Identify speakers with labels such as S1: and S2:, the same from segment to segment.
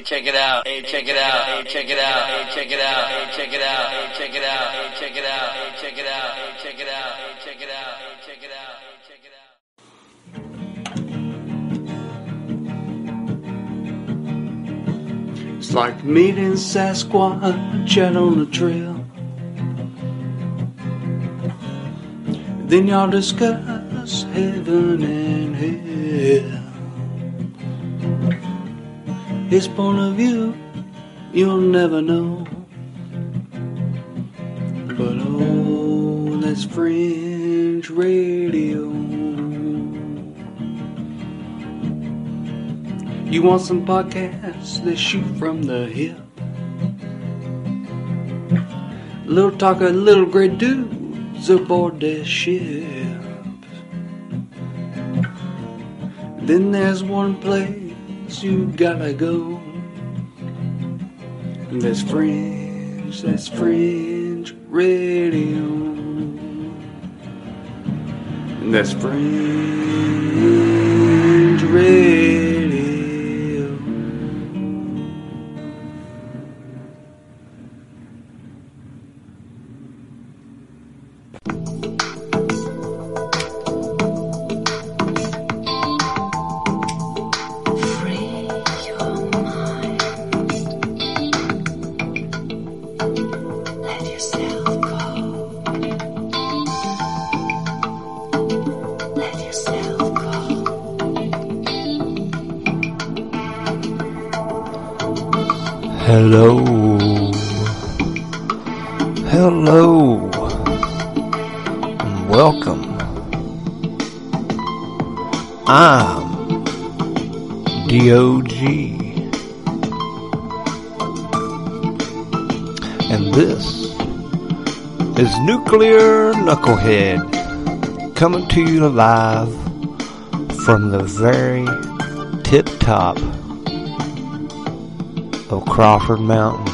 S1: Hey, check it out. Hey, check it out. Hey, check it out. Hey, check it out. Hey, check it out. Hey, check it out. Hey, check it out. Hey, check it out. Hey, check it out. Hey, check it out. Hey, check it out. Hey, check it out.
S2: It's like meeting Sasquatch out on the trail. Then y'all discuss heaven and hell. His point of view, you'll never know. But oh, that's fringe radio. You want some podcasts that shoot from the hip? Little talk of little gray dudes aboard their ships. Then there's one place you gotta go. That's fringe, that's fringe radio. That's fringe radio.
S3: Hello. Hello. And welcome. I'm DOG. And this is Nuclear Knucklehead coming to you live from the very tip top Crawford Mountain.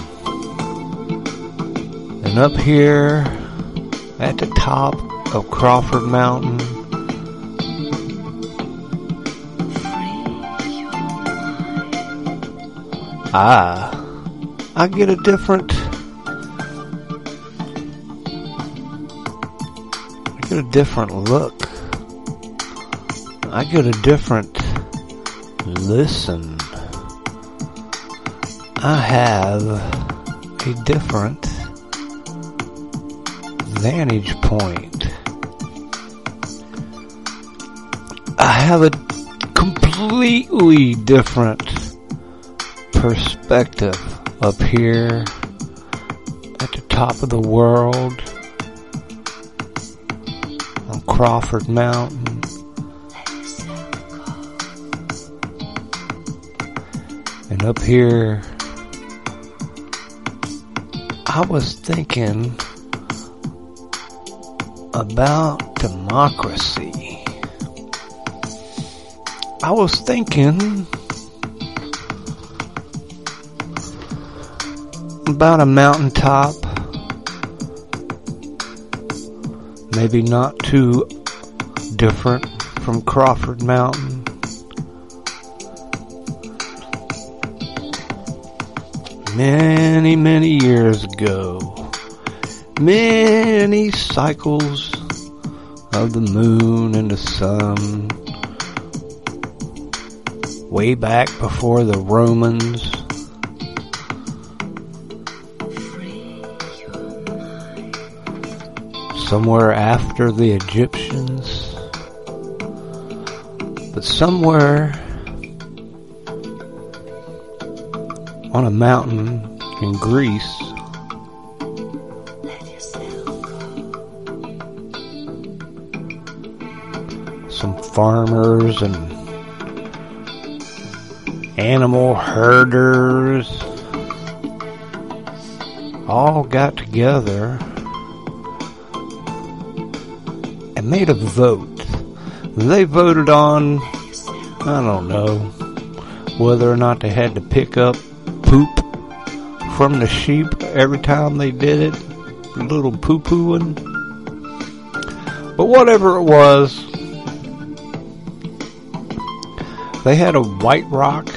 S3: And up here at the top of Crawford Mountain. I I get a different I get a different look. I get a different listen. I have a different vantage point. I have a completely different perspective up here at the top of the world on Crawford Mountain. And up here, I was thinking about democracy. I was thinking about a mountaintop, maybe not too different from Crawford Mountain. Many, many years ago. Many cycles of the moon and the sun. Way back before the Romans. Somewhere after the Egyptians. But somewhere on a mountain in Greece. Some farmers and animal herders all got together and made a vote. They voted on, I don't know, whether or not they had to pick up from the sheep every time they did it, little poo pooing. But whatever it was, they had a white rock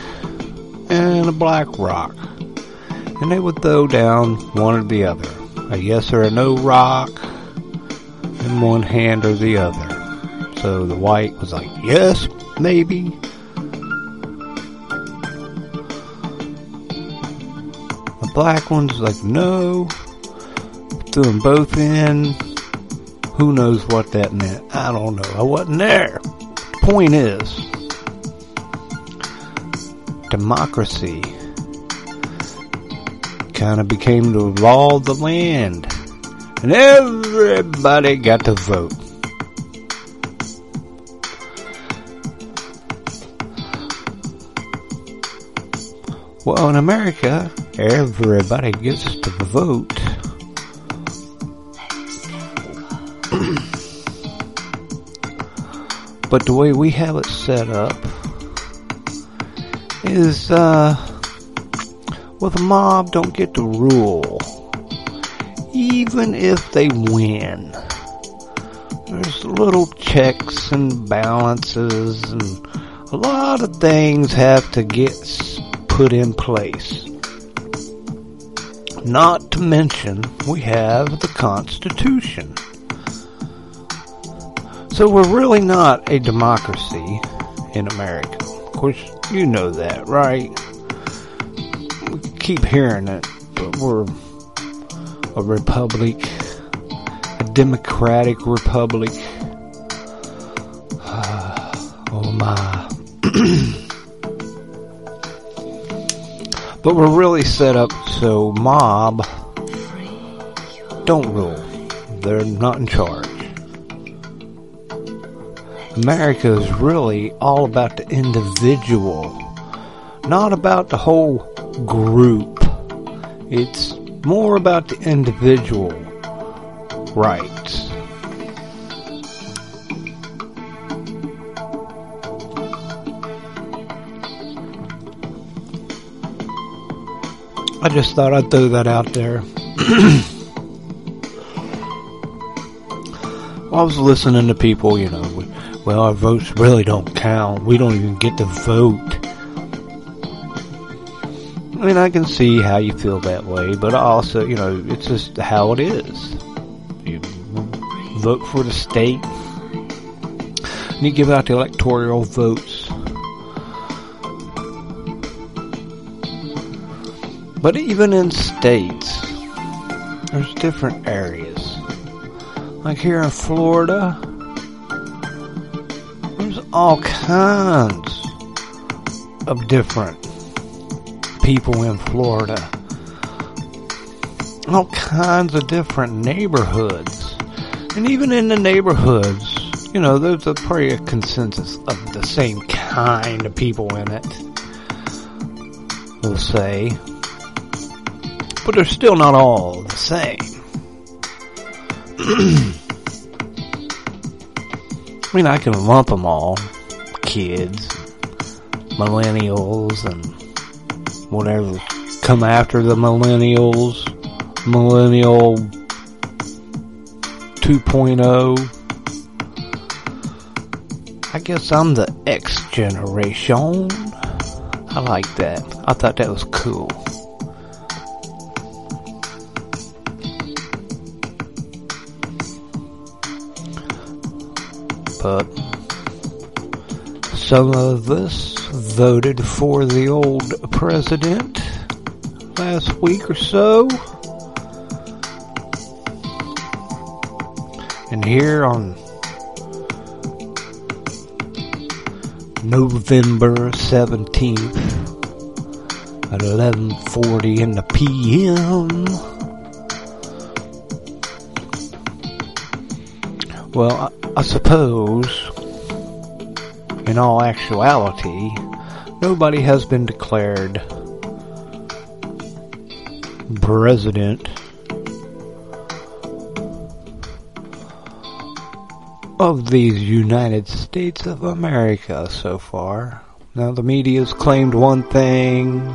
S3: and a black rock. And they would throw down one or the other. A yes or a no rock in one hand or the other. So the white was like, yes, maybe. Black one's like, no. Threw them both in. Who knows what that meant? I don't know. I wasn't there. Point is, democracy kind of became the law of the land. And everybody got to vote. Well, in America, everybody gets to vote. but the way we have it set up is, uh, well, the mob don't get to rule, even if they win. There's little checks and balances, and a lot of things have to get put in place. Not to mention, we have the Constitution. So we're really not a democracy in America. Of course, you know that, right? We keep hearing it, but we're a republic, a democratic republic. oh my. but we're really set up so mob don't rule. They're not in charge. America is really all about the individual, not about the whole group. It's more about the individual rights. I just thought I'd throw that out there. I was listening to people, you know, we- well, our votes really don't count. We don't even get to vote. I mean, I can see how you feel that way, but also, you know, it's just how it is. You vote for the state, and you give out the electoral votes. But even in states, there's different areas. Like here in Florida, there's all kinds of different people in Florida. All kinds of different neighborhoods. And even in the neighborhoods, you know, there's a pretty consensus of the same kind of people in it. We'll say. But they're still not all the same. I mean, I can lump them all. Kids, millennials, and whatever come after the millennials, millennial 2.0. I guess I'm the X generation. I like that. I thought that was cool. But some of us voted for the old president last week or so. And here on November 17th at 11:40 in the PM. Well, I, suppose in all actuality, nobody has been declared president of these United States of America so far. Now the media's claimed one thing.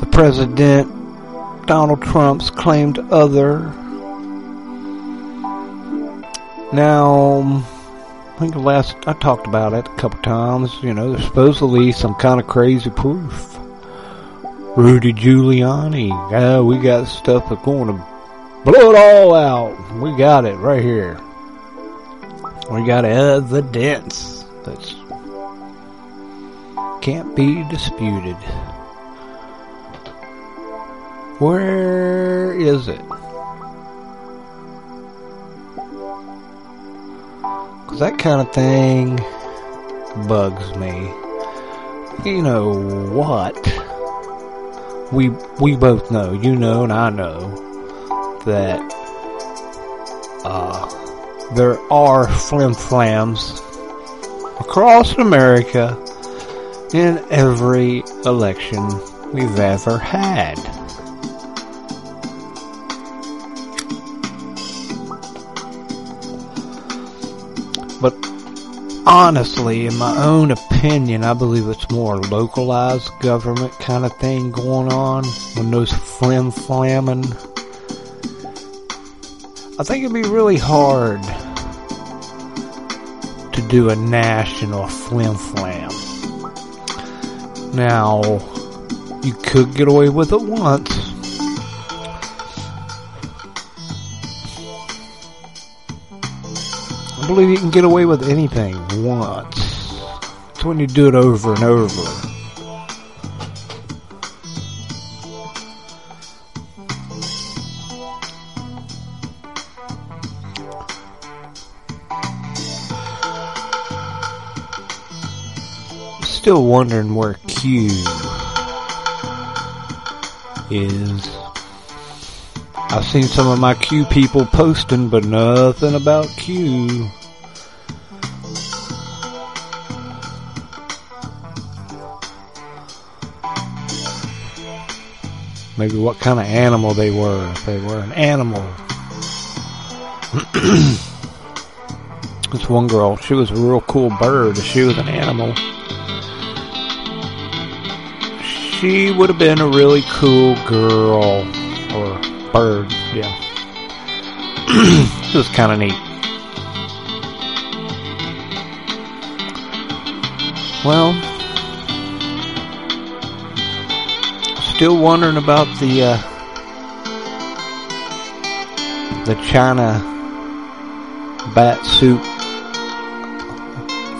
S3: The president, Donald Trump's claimed other. Now, I think the last I talked about it a couple times. You know, there's supposedly some kind of crazy proof. Rudy Giuliani, yeah, we got stuff that's going to blow it all out. We got it right here. We got evidence that's can't be disputed. Where is it? Cause that kind of thing bugs me. You know what? We we both know, you know and I know, that uh, there are flim flams across America in every election we've ever had. But honestly, in my own opinion, I believe it's more localized government kind of thing going on when those flim flamming. I think it'd be really hard to do a national flim flam. Now, you could get away with it once. Believe you can get away with anything once. It's when you do it over and over. Still wondering where Q is. I've seen some of my Q people posting, but nothing about Q. Maybe what kind of animal they were, if they were an animal. this one girl, she was a real cool bird. If she was an animal, she would have been a really cool girl or bird. Yeah, it was kind of neat. Well, still wondering about the uh, the China bat soup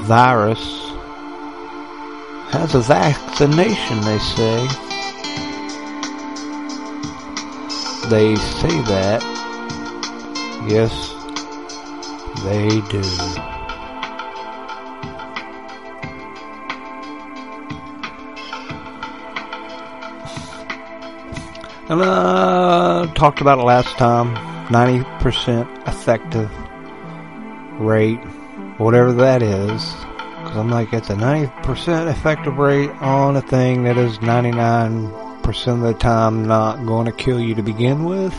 S3: virus has a vaccination, they say. They say that. Yes, they do. Uh, talked about it last time. 90% effective rate, whatever that is. Because I'm like, it's a 90% effective rate on a thing that is 99% of the time not going to kill you to begin with.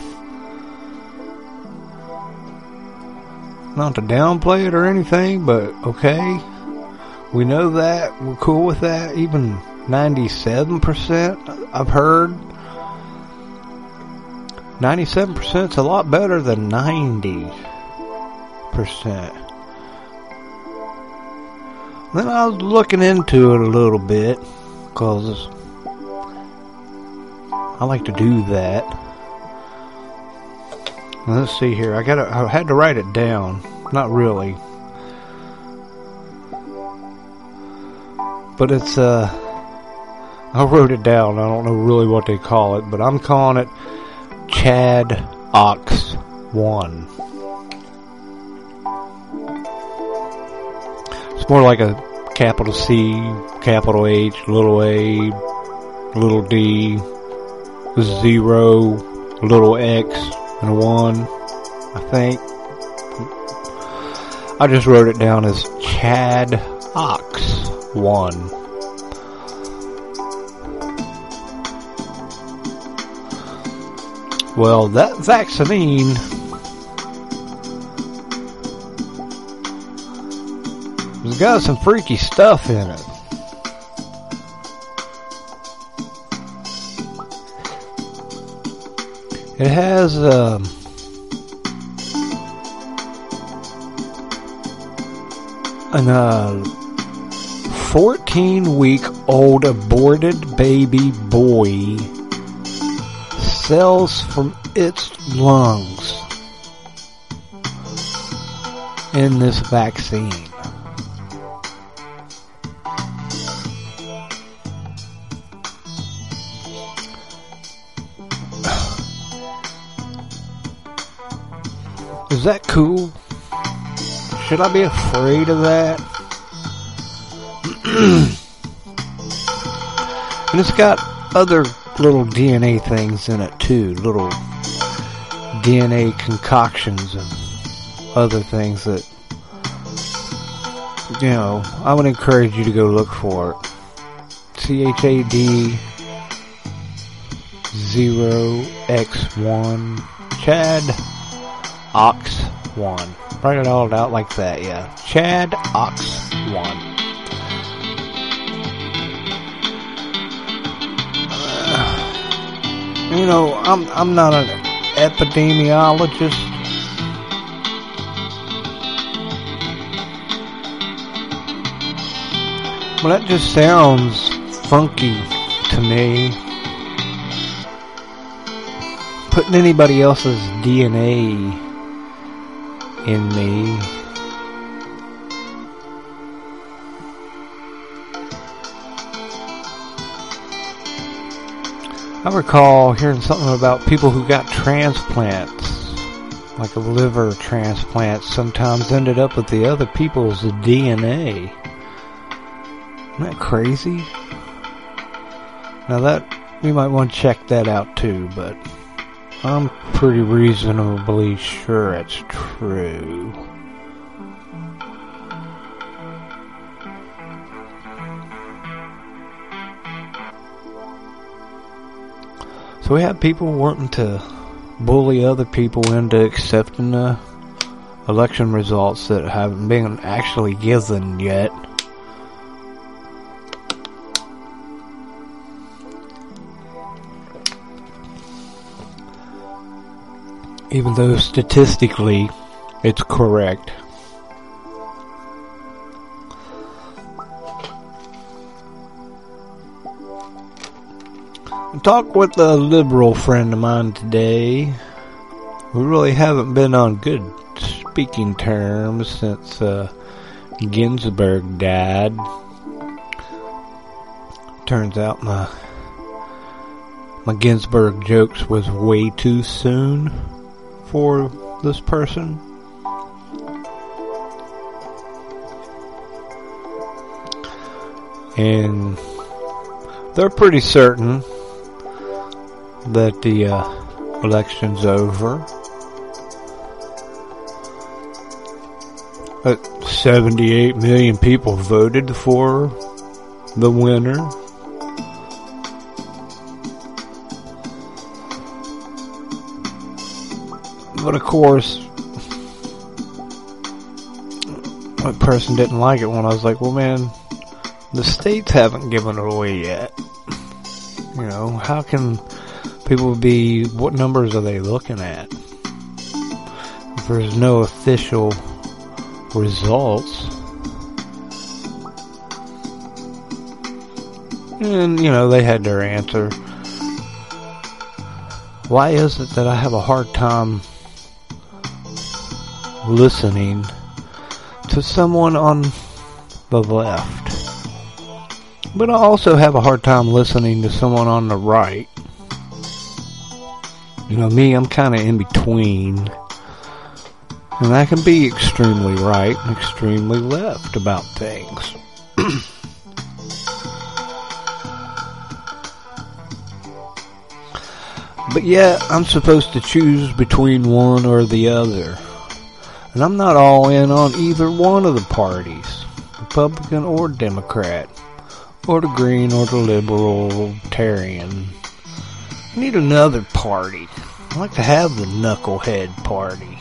S3: Not to downplay it or anything, but okay. We know that. We're cool with that. Even 97% I've heard 97% is a lot better than 90%. Then I was looking into it a little bit because I like to do that. Let's see here. I got I had to write it down. Not really. But it's uh I wrote it down. I don't know really what they call it, but I'm calling it Chad Ox 1. It's more like a capital C, capital H, little a, little d, zero, little x, and a 1, I think. I just wrote it down as Chad Ox 1. Well, that vaccine has got some freaky stuff in it. It has um, an uh, 14 week old aborted baby boy cells from its lungs in this vaccine. Is that cool? Should I be afraid of that? and it's got other little DNA things in it too, little DNA concoctions and other things that, you know, I would encourage you to go look for it. CHAD 0x1 Chad Ox 1. Write it all out like that, yeah. Chad Ox 1. You know, I'm I'm not an epidemiologist. But that just sounds funky to me. Putting anybody else's DNA in me. I recall hearing something about people who got transplants, like a liver transplant, sometimes ended up with the other people's DNA. Isn't that crazy? Now that, you might want to check that out too, but I'm pretty reasonably sure it's true. So we have people wanting to bully other people into accepting the election results that haven't been actually given yet. Even though statistically it's correct. Talk with a liberal friend of mine today. We really haven't been on good speaking terms since uh, Ginsburg died. Turns out my my Ginsburg jokes was way too soon for this person. And they're pretty certain that the uh, election's over. That 78 million people voted for the winner. But of course, one person didn't like it when I was like, well, man, the states haven't given it away yet. You know, how can people be, what numbers are they looking at? If there's no official results. And, you know, they had their answer. Why is it that I have a hard time listening to someone on the left? But I also have a hard time listening to someone on the right. You know, me, I'm kind of in between. And I can be extremely right and extremely left about things. but yet, I'm supposed to choose between one or the other. And I'm not all in on either one of the parties. Republican or Democrat. Or the Green or the Libertarian. Need another party. I like to have the knucklehead party.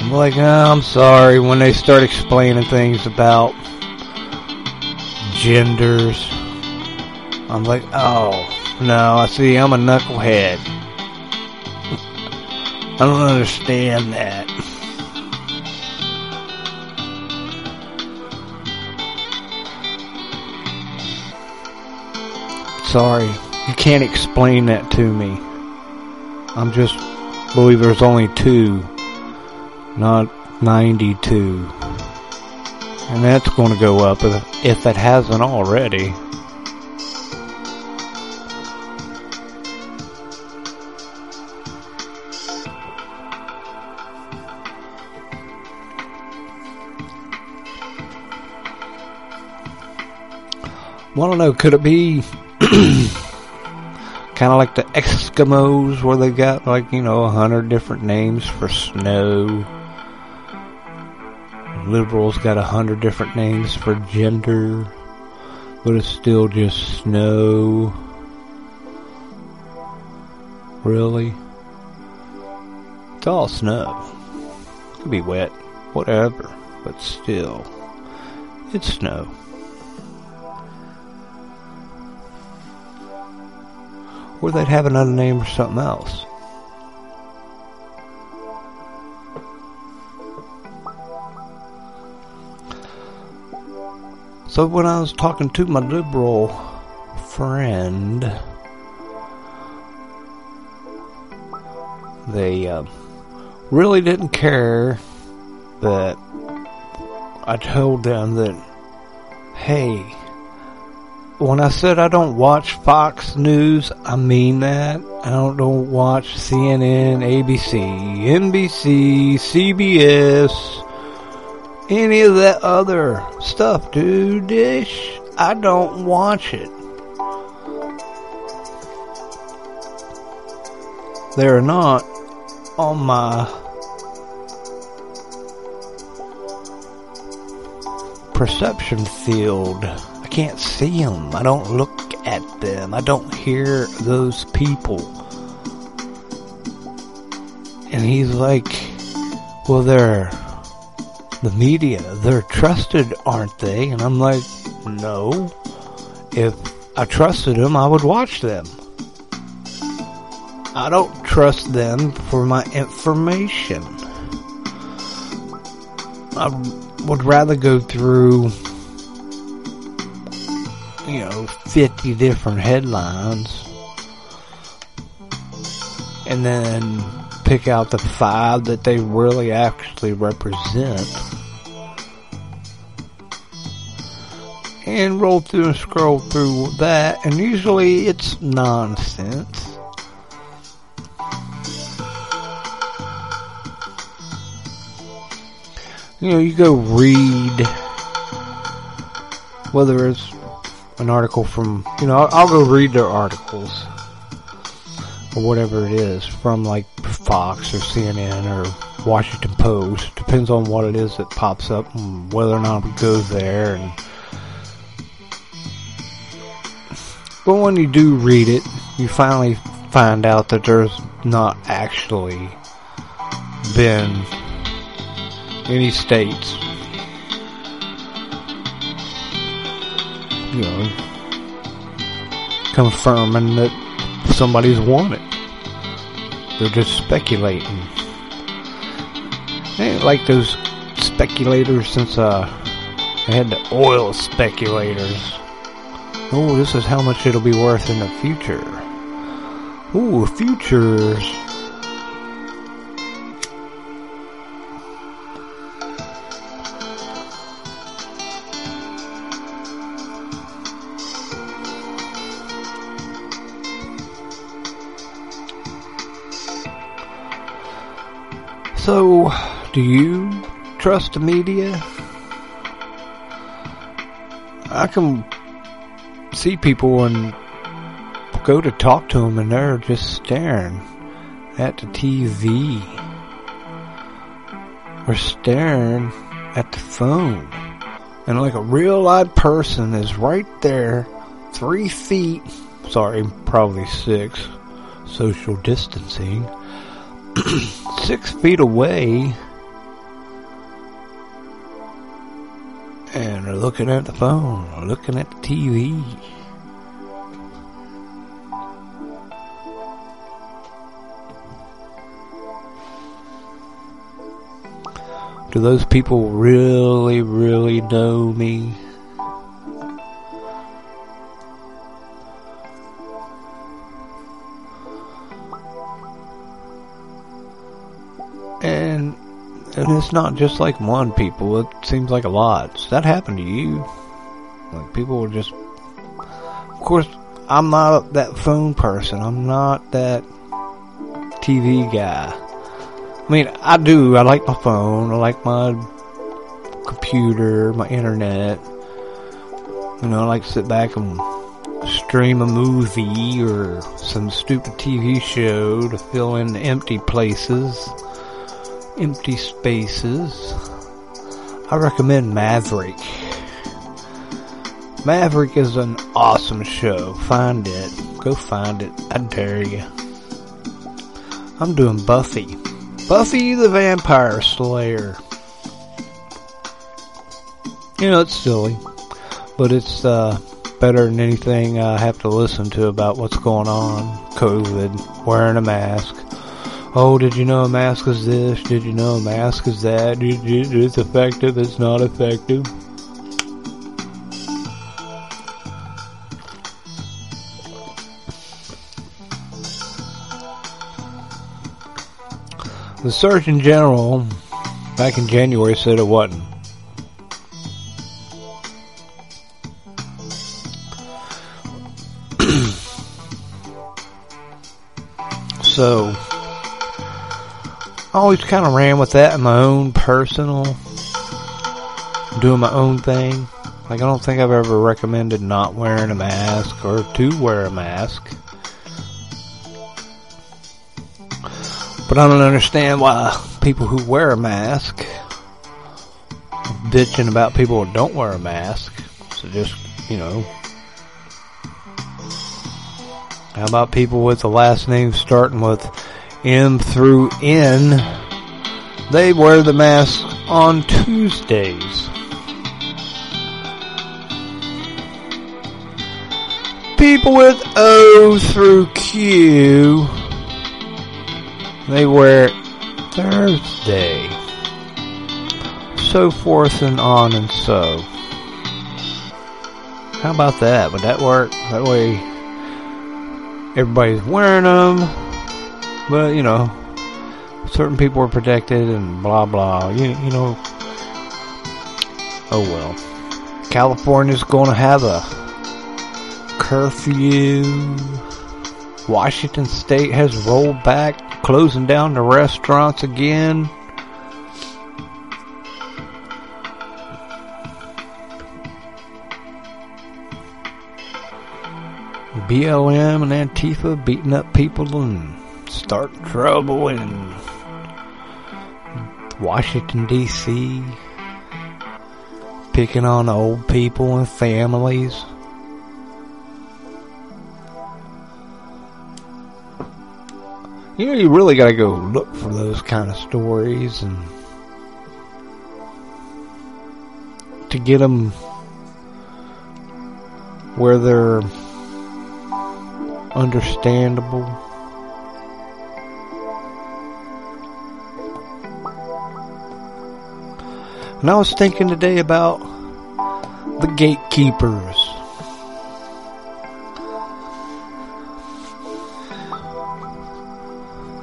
S3: I'm like, oh, I'm sorry when they start explaining things about genders. I'm like, oh, no, I see, I'm a knucklehead. I don't understand that. Sorry, you can't explain that to me. I'm just believe there's only two, not 92. And that's going to go up if, it hasn't already. Well, I don't know. Could it be kind of like the Eskimos, where they got like you know a hundred different names for snow? Liberals got a hundred different names for gender, but it's still just snow. Really? It's all snow. It Could be wet, whatever, but still, it's snow. Or they'd have another name for something else. So when I was talking to my liberal friend, they uh, really didn't care that I told them that, hey, when I said I don't watch Fox News, I mean that. I don't, don't watch CNN, ABC, NBC, CBS, any of that other stuff, dude. Dish. I don't watch it. They're not on my perception field. Can't see them. I don't look at them. I don't hear those people. And he's like, well, they're the media. They're trusted, aren't they? And I'm like, no. If I trusted them, I would watch them. I don't trust them for my information. I would rather go through you know, 50 different headlines. And then pick out the five that they really actually represent. And roll through and scroll through that. And usually it's nonsense. You know, you go read. Whether it's an article from, you know, I'll, go read their articles or whatever it is from like Fox or CNN or Washington Post. Depends on what it is that pops up and whether or not it goes there. And but when you do read it, you finally find out that there's not actually been any states you know, confirming that somebody's won it. They're just speculating. Ain't like those speculators since uh they had the oil speculators. Oh, this is how much it'll be worth in the future. Ooh, futures. Do you trust the media? I can see people and go to talk to them and they're just staring at the TV or staring at the phone. And like a real live person is right there, three feet, sorry, probably six, social distancing six feet away or looking at the phone or looking at the TV. Do those people really, really know me? And it's not just like one people. It seems like a lot. Does that happen to you? Like people will just. Of course, I'm not that phone person. I'm not that TV guy. I mean, I do. I like my phone. I like my computer, my internet. You know, I like to sit back and stream a movie or some stupid TV show to fill in empty places, empty spaces. I recommend Maverick. Maverick is an awesome show. Find it. Go find it. I dare you. I'm doing Buffy. Buffy the Vampire Slayer. You know, it's silly, but it's uh, better than anything I have to listen to about what's going on. COVID, wearing a mask. Oh, did you know a mask is this? Did you know a mask is that? It's effective, it's not effective. The Surgeon General back in January said it wasn't. so, I always kind of ran with that in my own personal, doing my own thing. Like, I don't think I've ever recommended not wearing a mask or to wear a mask. But I don't understand why people who wear a mask bitching about people who don't wear a mask. So just, you know. How about people with the last name starting with M through N? They wear the mask on Tuesdays. People with O through Q they wear Thursday. So forth and on and so. How about that? Would that work? That way everybody's wearing them. But, you know, certain people are protected and blah blah. You, you know. Oh well. California's going to have a curfew. Washington State has rolled back, closing down the restaurants again. BLM and Antifa beating up people and starting trouble in Washington, D.C., picking on old people and families. You know, you really gotta go look for those kind of stories and to get them where they're understandable. And I was thinking today about the gatekeepers.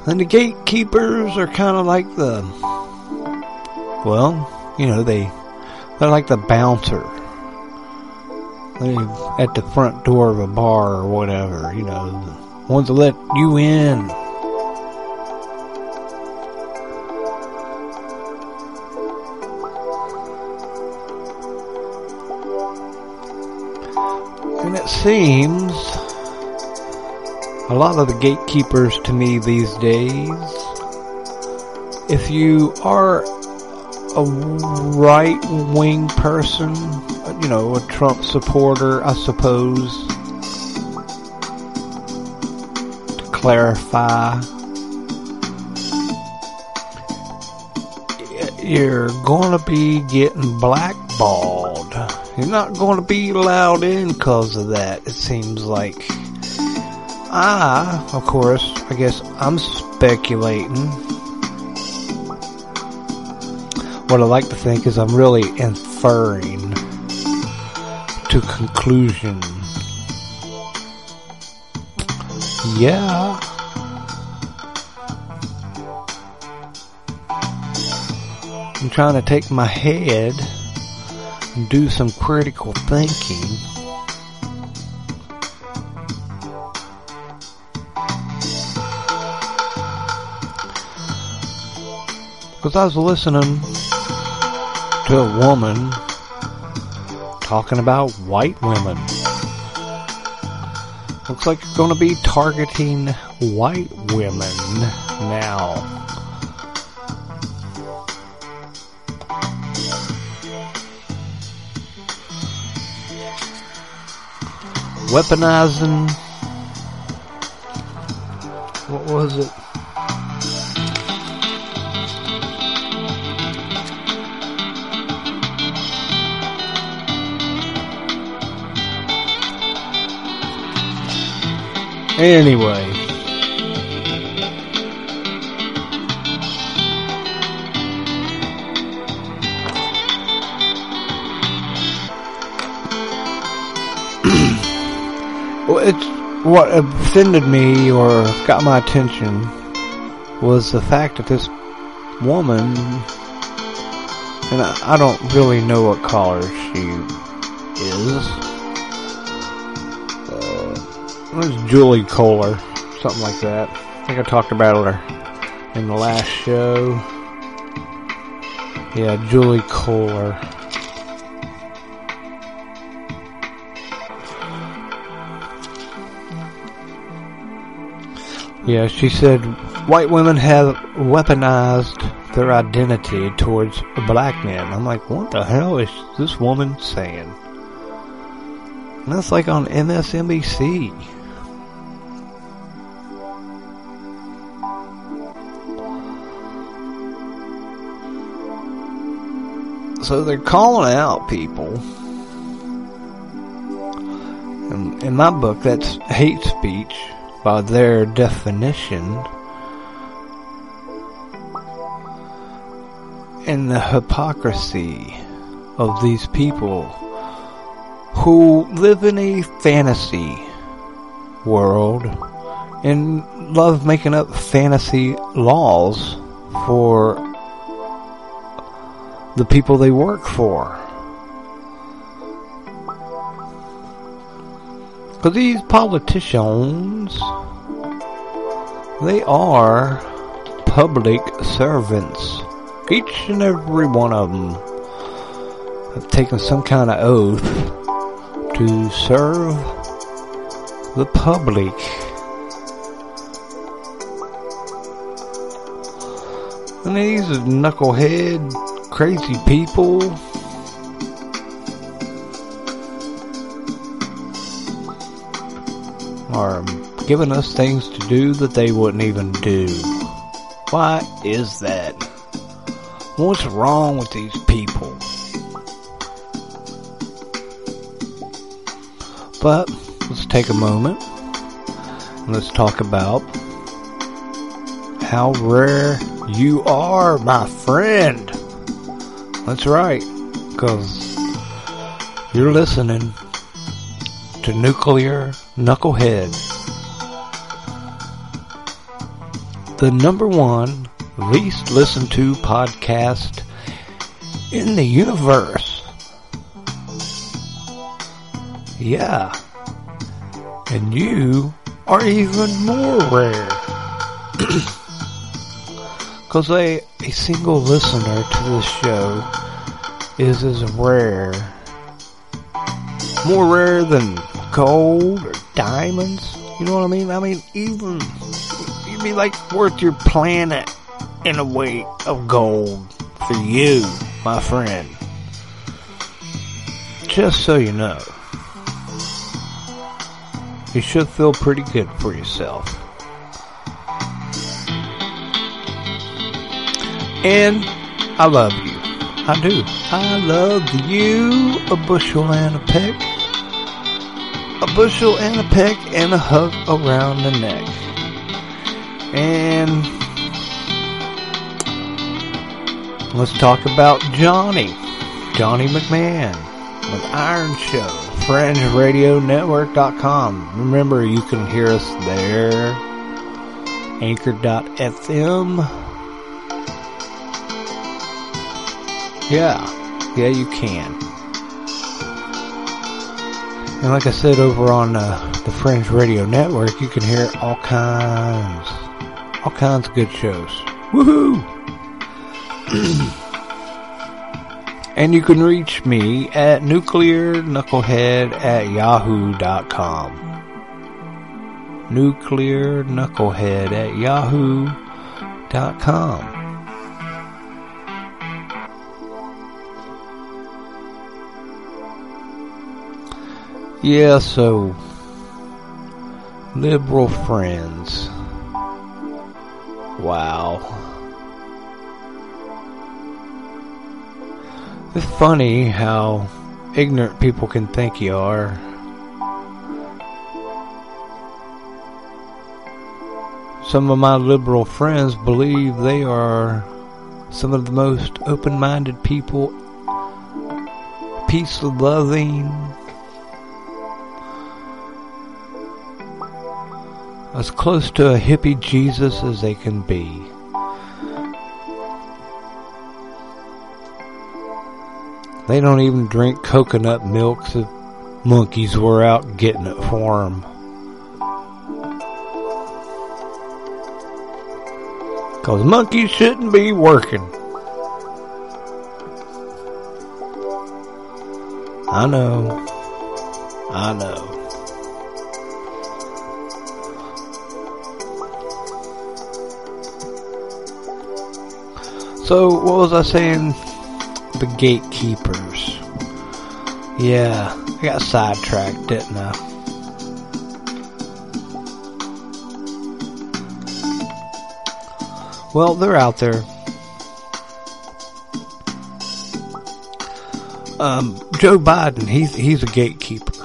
S3: And the gatekeepers are kind of like the, well, you know, they, they're like the bouncer. They at the front door of a bar or whatever, you know, the ones that let you in. Seems a lot of the gatekeepers to me these days, if you are a right wing person, you know, a Trump supporter, I suppose, to clarify, you're going to be getting blackballed. You're not going to be allowed in because of that, it seems like. I, of course, I guess I'm speculating. What I like to think is I'm really inferring to conclusion. Yeah. I'm trying to take my head do some critical thinking. Because I was listening to a woman talking about white women. Looks like you're going to be targeting white women now. Weaponizing. What was it? Anyway. What offended me or got my attention was the fact that this woman, and I, I don't really know what color she is. Uh, it was Julie Kohler, something like that. I think I talked about her in the last show. Yeah, Julie Kohler. Yeah, she said white women have weaponized their identity towards black men. I'm like, what the hell is this woman saying? And that's like on MSNBC. So they're calling out people. And in my book, that's hate speech by their definition. And the hypocrisy of these people who live in a fantasy world and love making up fantasy laws for the people they work for. Because these politicians, they are public servants. Each and every one of them have taken some kind of oath to serve the public. And these knucklehead, crazy people are giving us things to do that they wouldn't even do. Why is that? What's wrong with these people? But let's take a moment and let's talk about how rare you are, my friend. That's right, because you're listening to Nuclear Knucklehead, the number one least listened to podcast in the universe. Yeah. And you are even more rare. Because a, a single listener to this show is as rare, more rare than gold or diamonds. You know what I mean? I mean, even, you'd be like worth your planet in a weight of gold for you, my friend. Just so you know. You should feel pretty good for yourself. And I love you. I do. I love you a bushel and a peck. A bushel and a peck and a hug around the neck. And let's talk about Johnny. Johnny McMahon with Iron Show. FringeRadioNetwork.com. Remember, you can hear us there. Anchor.fm. Yeah, yeah, you can. And like I said, over on uh, the Fringe Radio Network, you can hear all kinds, all kinds of good shows. Woohoo! and you can reach me at nuclearknucklehead at yahoo.com. Nuclearknucklehead at yahoo.com. Yeah, so liberal friends. Wow. It's funny how ignorant people can think you are. Some of my liberal friends believe they are some of the most open minded people, peace as close to a hippie Jesus as they can be. They don't even drink coconut milk, so monkeys were out getting it for them. Because monkeys shouldn't be working. I know. I know. So, what was I saying? The gatekeepers. Yeah, I got sidetracked, didn't I? Well, they're out there. Um, Joe Biden, he's he's a gatekeeper.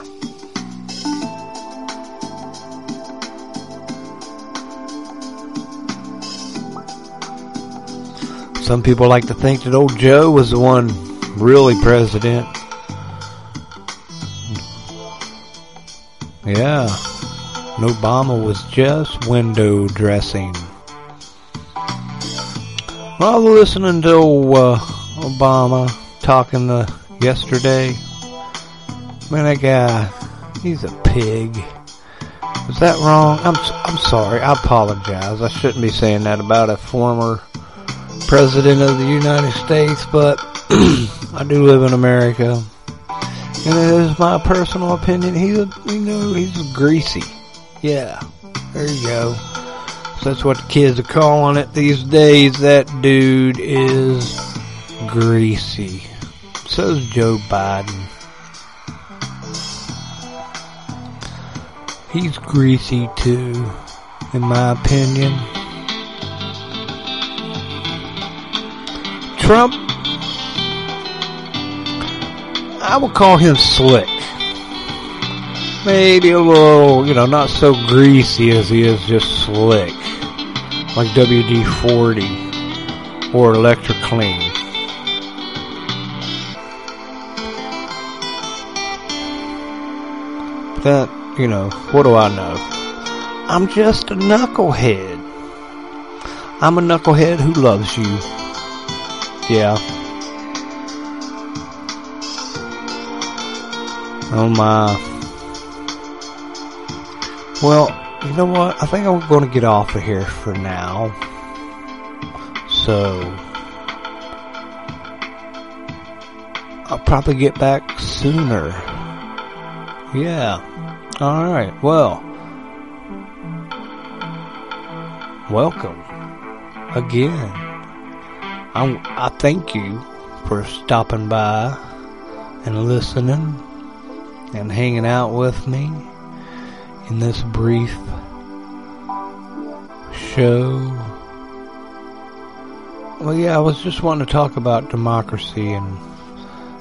S3: Some people like to think that old Joe was the one really president. Yeah. And Obama was just window dressing. Well, I was listening to uh, Obama talking uh, yesterday. Man, that guy, he's a pig. Is that wrong? I'm I'm sorry. I apologize. I shouldn't be saying that about a former president of the United States, but I do live in America. And it is my personal opinion. He's a, you know, he's greasy. Yeah. There you go. So that's what the kids are calling it these days. That dude is greasy. So's Joe Biden. He's greasy too, in my opinion. Trump, I would call him slick. Maybe a little, you know, not so greasy as he is just slick. Like WD 40 or Electric Clean. That, you know, what do I know? I'm just a knucklehead. I'm a knucklehead who loves you. Yeah. Oh my. Well, you know what? I think I'm going to get off of here for now. So. I'll probably get back sooner. Yeah. Alright, well. Welcome. Again. I'm, I thank you for stopping by and listening and hanging out with me in this brief show. Well, yeah, I was just wanting to talk about democracy and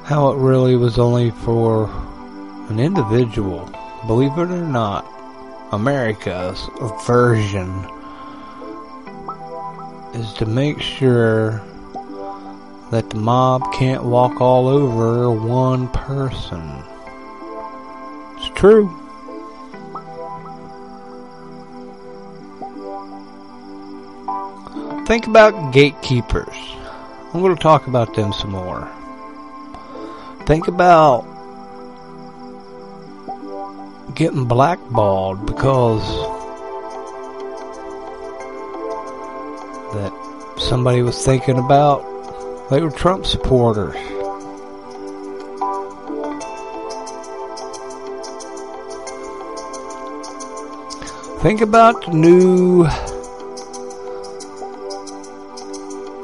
S3: how it really was only for an individual. Believe it or not, America's version is to make sure that the mob can't walk all over one person. It's true. Think about gatekeepers. I'm going to talk about them some more. Think about getting blackballed because that somebody was thinking about they were Trump supporters. Think about the new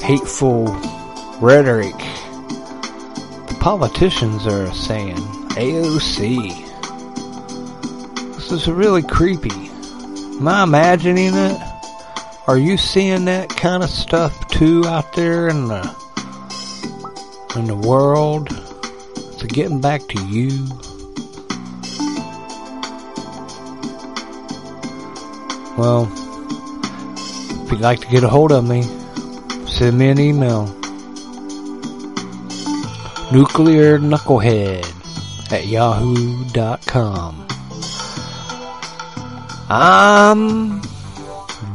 S3: hateful rhetoric the politicians are saying. AOC. This is really creepy. Am I imagining it? Are you seeing that kind of stuff too out there in the in the world? It getting back to you? Well, if you'd like to get a hold of me, send me an email. Nuclear Knucklehead at yahoo.com. I'm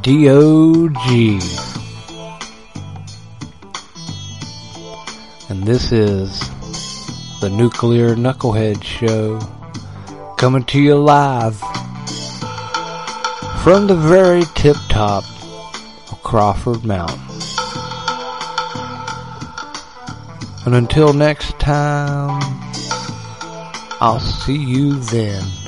S3: DOG. And this is the Nuclear Knucklehead Show coming to you live from the very tip top of Crawford Mountain. And until next time, I'll see you then.